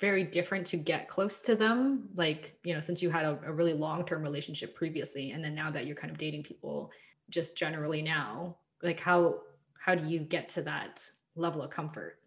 very different to get close to them like you know since you had a, a really long-term relationship previously and then now that you're kind of dating people just generally now like how how do you get to that level of comfort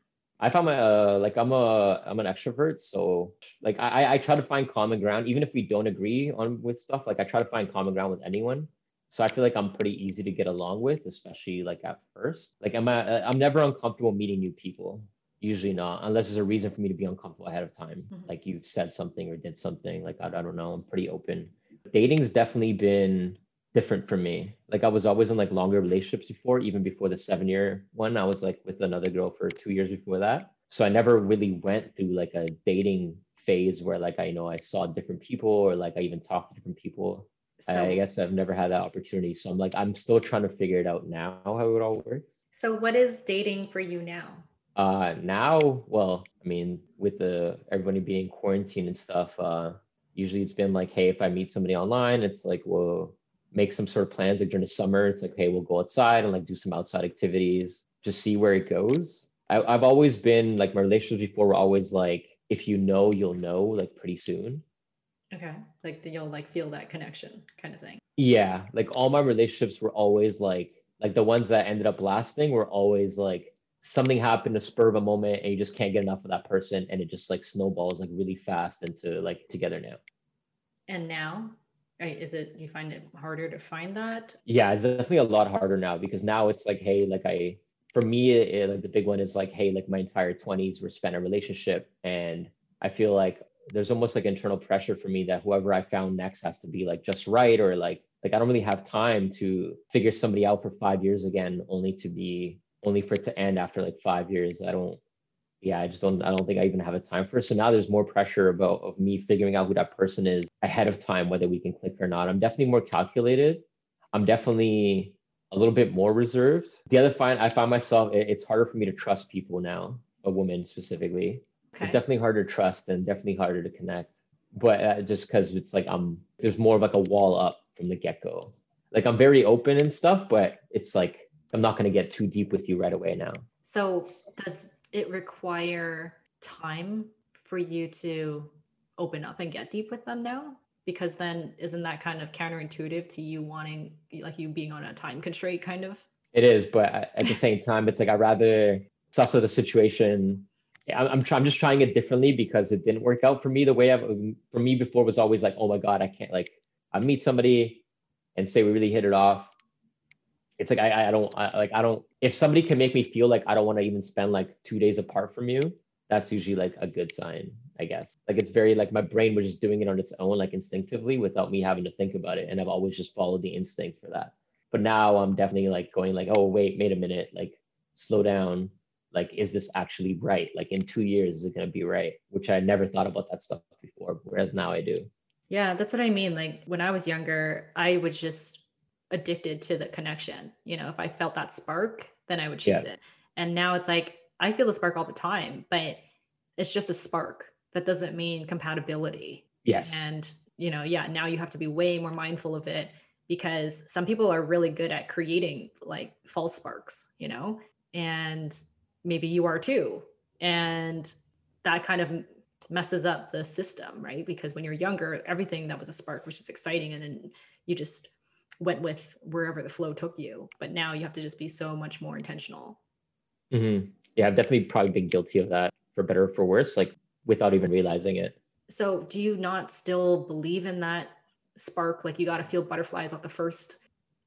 I found my uh, like I'm a I'm an extrovert, so like I I try to find common ground even if we don't agree on with stuff. Like I try to find common ground with anyone. So I feel like I'm pretty easy to get along with, especially like at first. Like I'm a, I'm never uncomfortable meeting new people. Usually not, unless there's a reason for me to be uncomfortable ahead of time. Mm-hmm. Like you've said something or did something. Like I, I don't know. I'm pretty open. Dating's definitely been different for me. Like I was always in like longer relationships before, even before the seven year one. I was like with another girl for two years before that. So I never really went through like a dating phase where like I know I saw different people or like I even talked to different people. So, I guess I've never had that opportunity. So I'm like I'm still trying to figure it out now how it all works. So what is dating for you now? Uh now, well, I mean, with the everybody being quarantined and stuff, uh usually it's been like, hey, if I meet somebody online, it's like, we'll make some sort of plans like during the summer it's like hey we'll go outside and like do some outside activities just see where it goes. I, i've always been like my relationships before were always like if you know you'll know like pretty soon. Okay. Like you'll like feel that connection kind of thing. Yeah. Like all my relationships were always like like the ones that ended up lasting were always like something happened to spur of a moment and you just can't get enough of that person and it just like snowballs like really fast into like together now and now right? is it do you find it harder to find that yeah it's definitely a lot harder now because now it's like hey like i for me it, like the big one is like hey like my entire 20s were spent in a relationship and i feel like there's almost like internal pressure for me that whoever i found next has to be like just right or like like i don't really have time to figure somebody out for five years again only to be only for it to end after like five years i don't yeah, I just don't I don't think I even have a time for it. So now there's more pressure about of me figuring out who that person is ahead of time, whether we can click or not. I'm definitely more calculated. I'm definitely a little bit more reserved. The other find I find myself it's harder for me to trust people now, a woman specifically. Okay. It's definitely harder to trust and definitely harder to connect. But uh, just because it's like I'm there's more of like a wall up from the get go. Like I'm very open and stuff, but it's like I'm not going to get too deep with you right away now. So does it require time for you to open up and get deep with them now? Because then isn't that kind of counterintuitive to you wanting like you being on a time constraint kind of? It is, but at the same time, it's like I rather suss of the situation. I'm I'm, try, I'm just trying it differently because it didn't work out for me the way I've for me before was always like, oh my god, I can't like I meet somebody and say we really hit it off it's like I I don't I, like I don't if somebody can make me feel like I don't want to even spend like two days apart from you, that's usually like a good sign. I guess. Like it's very like my brain was just doing it on its own, like instinctively without me having to think about it. And I've always just followed the instinct for that. But now I'm definitely like going like, oh wait, wait a minute, like slow down. Like, is this actually right? Like in two years, is it gonna be right? Which I never thought about that stuff before, whereas now I do. Yeah, that's what I mean. Like when I was younger, I was just addicted to the connection. You know, if I felt that spark, then I would chase yeah. it. And now it's like I feel the spark all the time, but it's just a spark. That doesn't mean compatibility. Yes. And, you know, yeah, now you have to be way more mindful of it because some people are really good at creating like false sparks, you know, and maybe you are too. And that kind of messes up the system, right? Because when you're younger, everything that was a spark was just exciting and then you just went with wherever the flow took you. But now you have to just be so much more intentional. Mm-hmm. Yeah, I've definitely probably been guilty of that for better or for worse, like without even realizing it. So, do you not still believe in that spark? Like, you got to feel butterflies off the first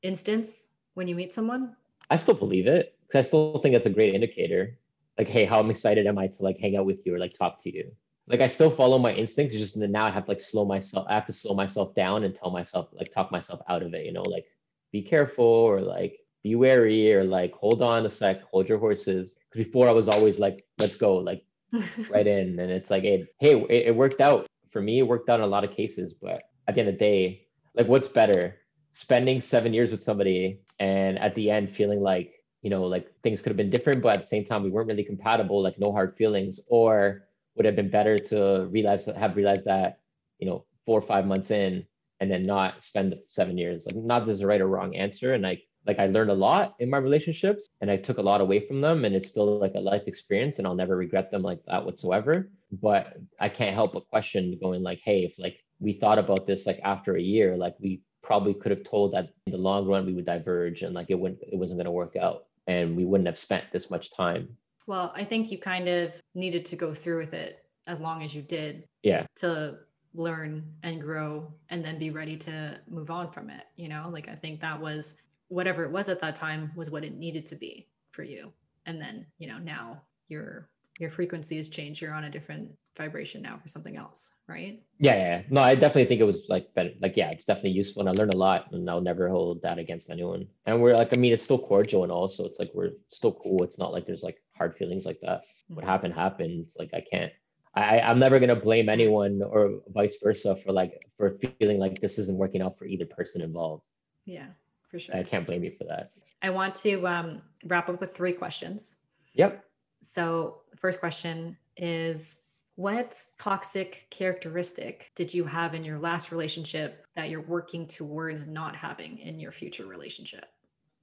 instance when you meet someone? I still believe it because I still think that's a great indicator. Like, hey, how excited am I to like hang out with you or like talk to you? Like, I still follow my instincts. Just now I have to like slow myself. I have to slow myself down and tell myself like talk myself out of it. You know, like be careful or like be wary or like hold on a sec, hold your horses. Because before I was always like, let's go, like right in, and it's like, it, hey, it, it worked out for me. It worked out in a lot of cases, but at the end of the day, like, what's better, spending seven years with somebody and at the end feeling like you know like things could have been different, but at the same time we weren't really compatible, like no hard feelings, or would have been better to realize have realized that you know four or five months in and then not spend the seven years like not there's a right or wrong answer and like like I learned a lot in my relationships and I took a lot away from them and it's still like a life experience and I'll never regret them like that whatsoever. But I can't help but question going like, hey, if like we thought about this like after a year, like we probably could have told that in the long run we would diverge and like it wouldn't it wasn't gonna work out and we wouldn't have spent this much time. Well, I think you kind of needed to go through with it as long as you did. Yeah. To learn and grow and then be ready to move on from it you know? Like i think that was whatever it was at that time was what it needed to be for you. And then you know now your your frequency has changed. You're on a different vibration now for something else right? Yeah yeah no i definitely think it was like better like yeah it's definitely useful and i learned a lot and i'll never hold that against anyone. And we're like i mean it's still cordial and also it's like we're still cool. It's not like there's like hard feelings like that mm-hmm. what happened happened like i can't I, I'm never gonna blame anyone or vice versa for like for feeling like this isn't working out for either person involved. Yeah, for sure. I can't blame you for that. I want to um, wrap up with three questions. Yep. So, the first question is What toxic characteristic did you have in your last relationship that you're working towards not having in your future relationship?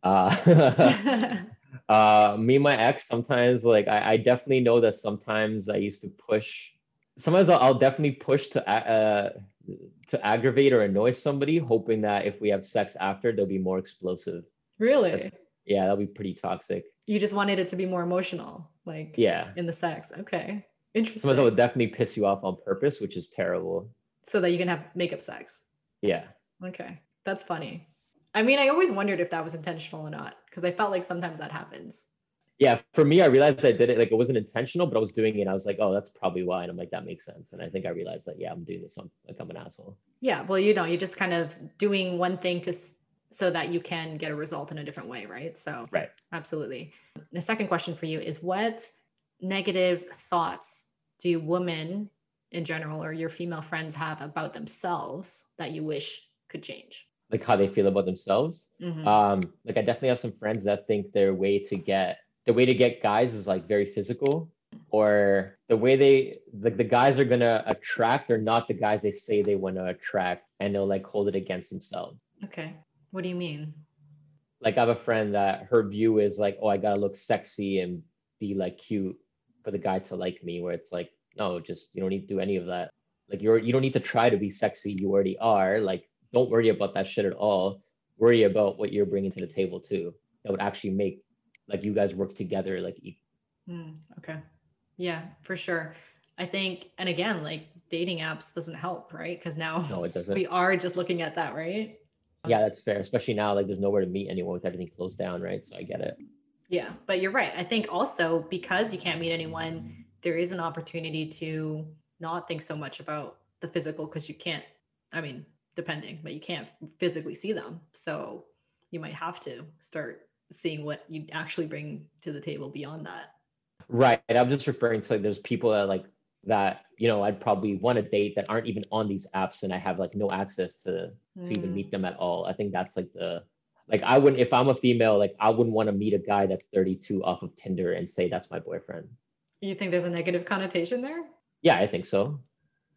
Uh, uh, me and my ex, sometimes, like, I, I definitely know that sometimes I used to push sometimes I'll, I'll, definitely push to uh, to aggravate or annoy somebody, hoping that if we have sex after, they'll be more explosive. Really? That's, yeah, that'll be pretty toxic. You just wanted it to be more emotional, like yeah, in the sex. Okay, interesting. Sometimes I would definitely piss you off on purpose, which is terrible. So that you can have makeup sex. Yeah. Okay, that's funny. I mean, I always wondered if that was intentional or not because I felt like sometimes that happens yeah, for me, I realized I did it like it wasn't intentional, but I was doing it. I was like, oh, that's probably why. And I'm like, that makes sense. And I think I realized that, yeah, I'm doing this. I'm like, I'm an asshole. Yeah. Well, you know, you're just kind of doing one thing to so that you can get a result in a different way. Right. So, right. Absolutely. The second question for you is what negative thoughts do women in general or your female friends have about themselves that you wish could change? Like how they feel about themselves. Mm-hmm. Um, like I definitely have some friends that think their way to get the way to get guys is like very physical or the way they like the, guys are gonna attract are not the guys they say they want to attract and they'll like hold it against themselves. Okay. What do you mean? Like i have a friend that her view is like oh i gotta look sexy and be like cute for the guy to like me where it's like no just you don't need to do any of that. Like you're you don't need to try to be sexy. You already are. Like don't worry about that shit at all. Worry about what you're bringing to the table too. That would actually make like you guys work together like mm, okay. Yeah for sure. I think and again like dating apps doesn't help right? Because now no it doesn't. we are just looking at that right? Yeah that's fair especially now like there's nowhere to meet anyone with everything closed down right? So i get it. Yeah but you're right. I think also because you can't meet anyone there is an opportunity to not think so much about the physical because you can't i mean depending but you can't physically see them. So you might have to start seeing what you actually bring to the table beyond that. Right. I'm just referring to like there's people that like that you know i'd probably want to date that aren't even on these apps and i have like no access to mm. to even meet mm. them at all. I think that's like the like i wouldn't if i'm a female like i wouldn't want to meet a guy that's 32 off of tinder and say that's my boyfriend. You think there's a negative connotation there? Yeah i think so.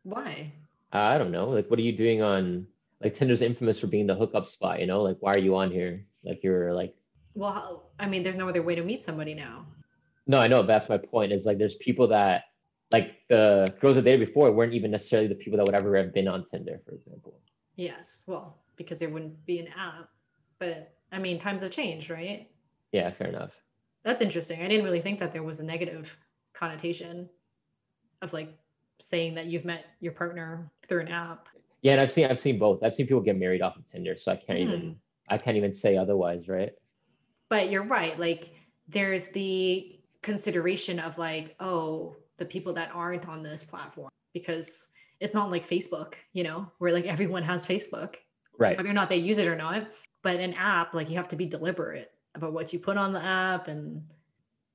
Why i don't know like what are you doing on like tinder's infamous for being the hookup spot you know like why are you on here like you're like well i mean there's no other way to meet somebody now no i know that's my point is like there's people that like the girls that dated before weren't even necessarily the people that would ever have been on Tinder, for example. Yes, well, because there wouldn't be an app. But I mean, times have changed, right? Yeah, fair enough. That's interesting. I didn't really think that there was a negative connotation of like saying that you've met your partner through an app. Yeah, and I've seen I've seen both. I've seen people get married off of Tinder, so I can't mm. even I can't even say otherwise, right? But you're right. Like there's the consideration of like, oh, the people that aren't on this platform because it's not like Facebook, you know, where like everyone has Facebook, right? Whether or not they use it or not. But an app, like you have to be deliberate about what you put on the app, and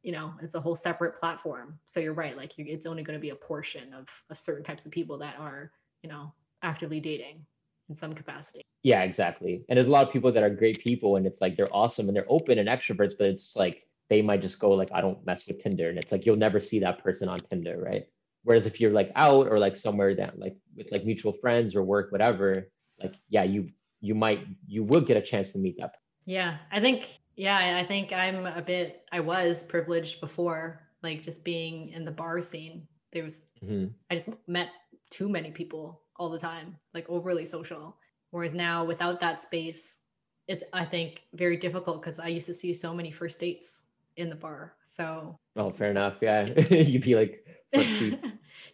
you know, it's a whole separate platform. So you're right, like you, it's only going to be a portion of of certain types of people that are, you know, actively dating in some capacity. Yeah, exactly. And there's a lot of people that are great people, and it's like they're awesome and they're open and extroverts, but it's like they might just go like, I don't mess with Tinder. And it's like, you'll never see that person on Tinder, right? Whereas if you're like out or like somewhere that like with like mutual friends or work, whatever, like, yeah, you, you might, you will get a chance to meet that. Yeah. I think, yeah, I think I'm a bit, I was privileged before, like just being in the bar scene. There was, mm-hmm. I just met too many people all the time, like overly social. Whereas now without that space, it's I think very difficult because I used to see so many first dates in the bar. So Oh, fair enough. Yeah. You'd be like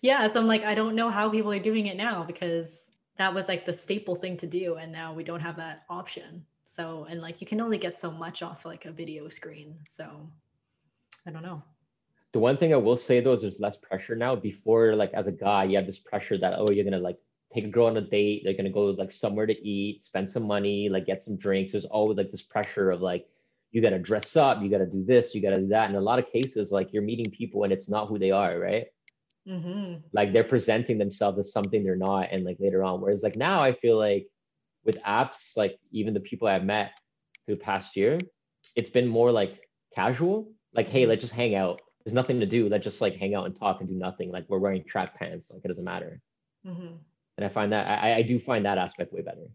Yeah. So I'm like, I don't know how people are doing it now because that was like the staple thing to do. And now we don't have that option. So and like you can only get so much off like a video screen. So I don't know. The one thing I will say though is there's less pressure now. Before, like as a guy, you have this pressure that oh, you're gonna like take a girl on a date, they're gonna go like somewhere to eat, spend some money, like get some drinks. There's always like this pressure of like you got to dress up, you got to do this, you got to do that. In a lot of cases, like you're meeting people and it's not who they are, right? Mm-hmm. Like they're presenting themselves as something they're not, and like later on. Whereas like now, I feel like with apps, like even the people I've met through the past year, it's been more like casual. Like, hey, let's just hang out. There's nothing to do. Let's just like hang out and talk and do nothing. Like we're wearing track pants. Like it doesn't matter. Mm-hmm. And I find that I, I do find that aspect way better.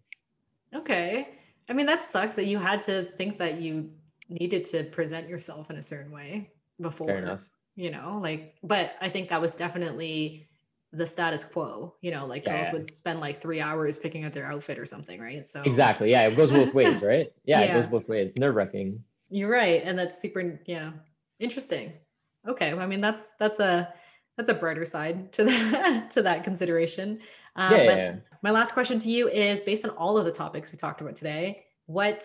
Okay. I mean, that sucks that you had to think that you needed to present yourself in a certain way before. Fair enough. You know, like, but I think that was definitely the status quo. You know, like yeah. girls would spend like three hours picking out their outfit or something, right? So exactly, yeah, it goes both ways, right? Yeah, yeah. it goes both ways. Nerve wracking. You're right, and that's super, yeah, interesting. Okay, well, I mean, that's that's a that's a brighter side to that to that consideration. Um, yeah, yeah. My last question to you is based on all of the topics we talked about today. What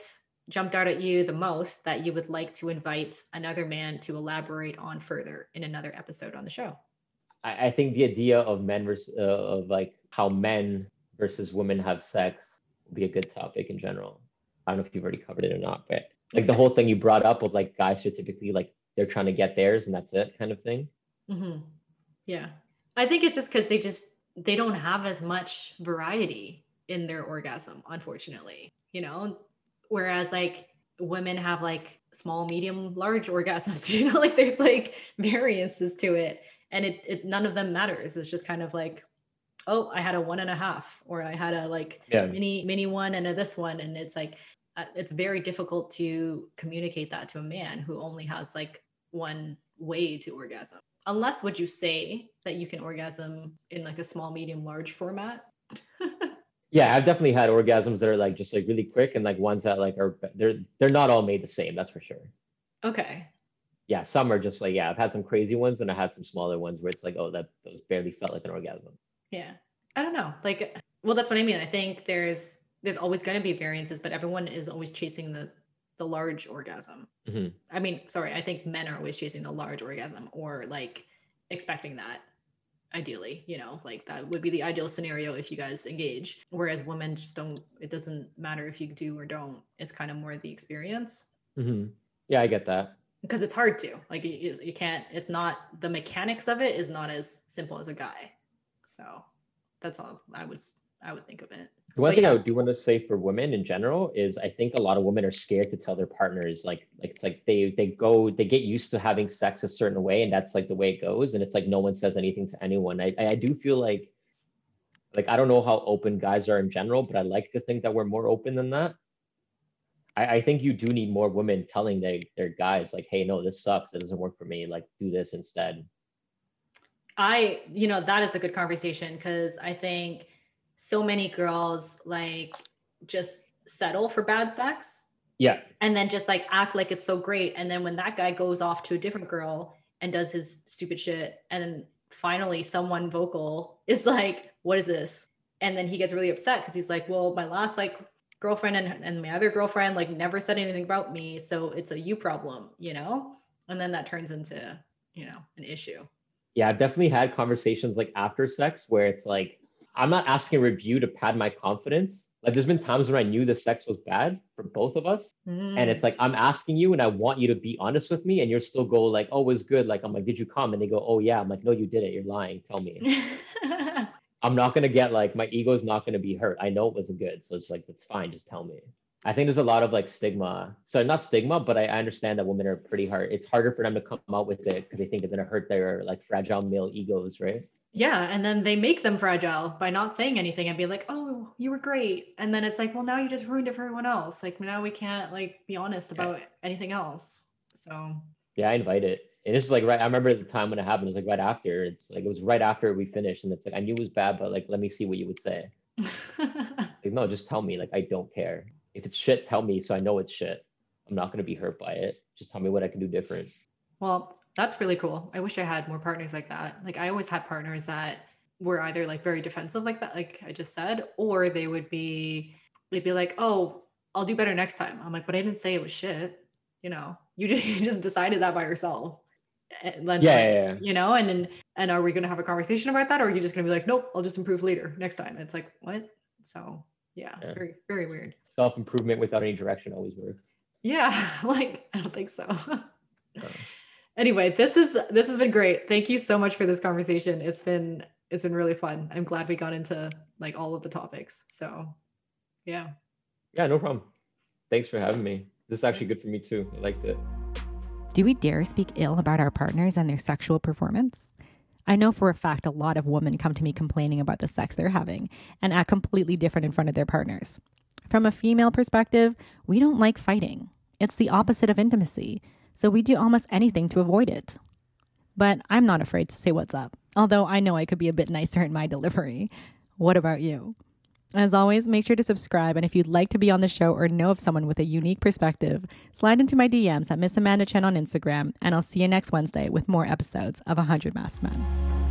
jumped out at you the most that you would like to invite another man to elaborate on further in another episode on the show? I, I think the idea of men versus uh, of like how men versus women have sex would be a good topic in general. I don't know if you've already covered it or not, but like the whole thing you brought up with like guys are typically like they're trying to get theirs and that's it kind of thing. Mm-hmm. Yeah, I think it's just because they just they don't have as much variety in their orgasm, unfortunately. You know, whereas like women have like small medium large orgasms you know like there's like variances to it and it, it none of them matters. It's just kind of like oh i had a one and a half or i had a like yeah. mini mini one and a this one. And it's like uh, it's very difficult to communicate that to a man who only has like one way to orgasm. Unless would you say that you can orgasm in like a small medium large format. Yeah i've definitely had orgasms that are like just like really quick and like ones that like are they're they're not all made the same that's for sure. Okay yeah some are just like yeah i've had some crazy ones and i had some smaller ones where it's like oh that those barely felt like an orgasm. Yeah. I don't know. Like well that's what i mean. I think there's there's always going to be variances but everyone is always chasing the the large orgasm. Mm-hmm. i mean sorry i think men are always chasing the large orgasm or like expecting that ideally you know like that would be the ideal scenario if you guys engage. Whereas women just don't it doesn't matter if you do or don't. It's kind of more the experience. Hmm Yeah, I get that. Because it's hard to like you, you can't it's not the mechanics of it is not as simple as a guy so that's all i would i would think of it The one But thing yeah. I do want to say for women in general is I think a lot of women are scared to tell their partners like like it's like they they go they get used to having sex a certain way and that's like the way it goes and it's like no one says anything to anyone. I I do feel like like I don't know how open guys are in general, but I like to think that we're more open than that. I, I think you do need more women telling their their guys like, hey, no, this sucks. It doesn't work for me. Like, do this instead. I, you know, that is a good conversation because I think so many girls like just settle for bad sex Yeah, and then just like act like it's so great. And then when that guy goes off to a different girl and does his stupid shit, and finally someone vocal is like, What is this? And then he gets really upset because he's like, Well, my last like girlfriend and, and my other girlfriend like never said anything about me. So it's a you problem, you know? And then that turns into, you know, an issue. yeah, I've definitely had conversations like after sex where it's like I'm not asking a review to pad my confidence. Like there's been times when I knew the sex was bad for both of us. And Mm. it's like I'm asking you and I want you to be honest with me and you're still go like, oh, it was good. Like I'm like, did you come? And they go, Oh yeah. I'm like, no, you did it. You're lying. Tell me. I'm not gonna get like my ego's not gonna be hurt. I know it wasn't good. So it's like that's fine, just tell me. I think there's a lot of like stigma. So not stigma, but I, I understand that women are pretty hard. It's harder for them to come out with it because they think they're gonna hurt their like fragile male egos, right? Yeah, and then they make them fragile by not saying anything and be like, "Oh, you were great," and then it's like, "Well, now you just ruined it for everyone else. Like now we can't like be honest about anything else." So Yeah, I invite it. And it's like right. I remember the time when it happened. It was like right after. It's like it was right after we finished, and it's like I knew it was bad, but like let me see what you would say. Like no, just tell me. Like I don't care. If it's shit, tell me so I know it's shit. I'm not gonna be hurt by it. Just tell me what I can do different. well, that's really cool. I wish I had more partners like that. Like I always had partners that were either like very defensive like that, like I just said, or they would be they'd be like, "Oh, I'll do better next time." I'm like, "But I didn't say it was shit." You know, you just you just decided that by yourself. And Yeah, yeah, yeah. you know and then and are we going to have a conversation about that or are you just going to be like nope i'll just improve later next time it's like what so yeah, Yeah. very very weird Self improvement without any direction always works. yeah like i don't think so uh. anyway this is this has been great thank you so much for this conversation it's been it's been really fun i'm glad we got into like all of the topics so yeah Yeah, no problem. Thanks for having me. This is actually good for me too. I liked it. Do we dare speak ill about our partners and their sexual performance? I know for a fact a lot of women come to me complaining about the sex they're having and act completely different in front of their partners. From a female perspective, we don't like fighting. It's the opposite of intimacy, so we do almost anything to avoid it. But I'm not afraid to say what's up, although I know I could be a bit nicer in my delivery. What about you? As always, make sure to subscribe. And if you'd like to be on the show or know of someone with a unique perspective, slide into my DMs at Miss Amanda Chen on Instagram. And I'll see you next Wednesday with more episodes of 100 Masked Men.